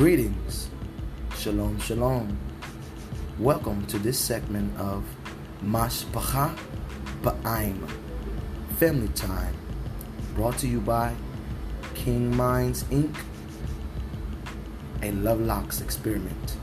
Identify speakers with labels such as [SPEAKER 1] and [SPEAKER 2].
[SPEAKER 1] Greetings. Shalom, shalom. Welcome to this segment of Mashpacha Ba'aim Family Time, brought to you by King Minds Inc., a Lovelock's experiment.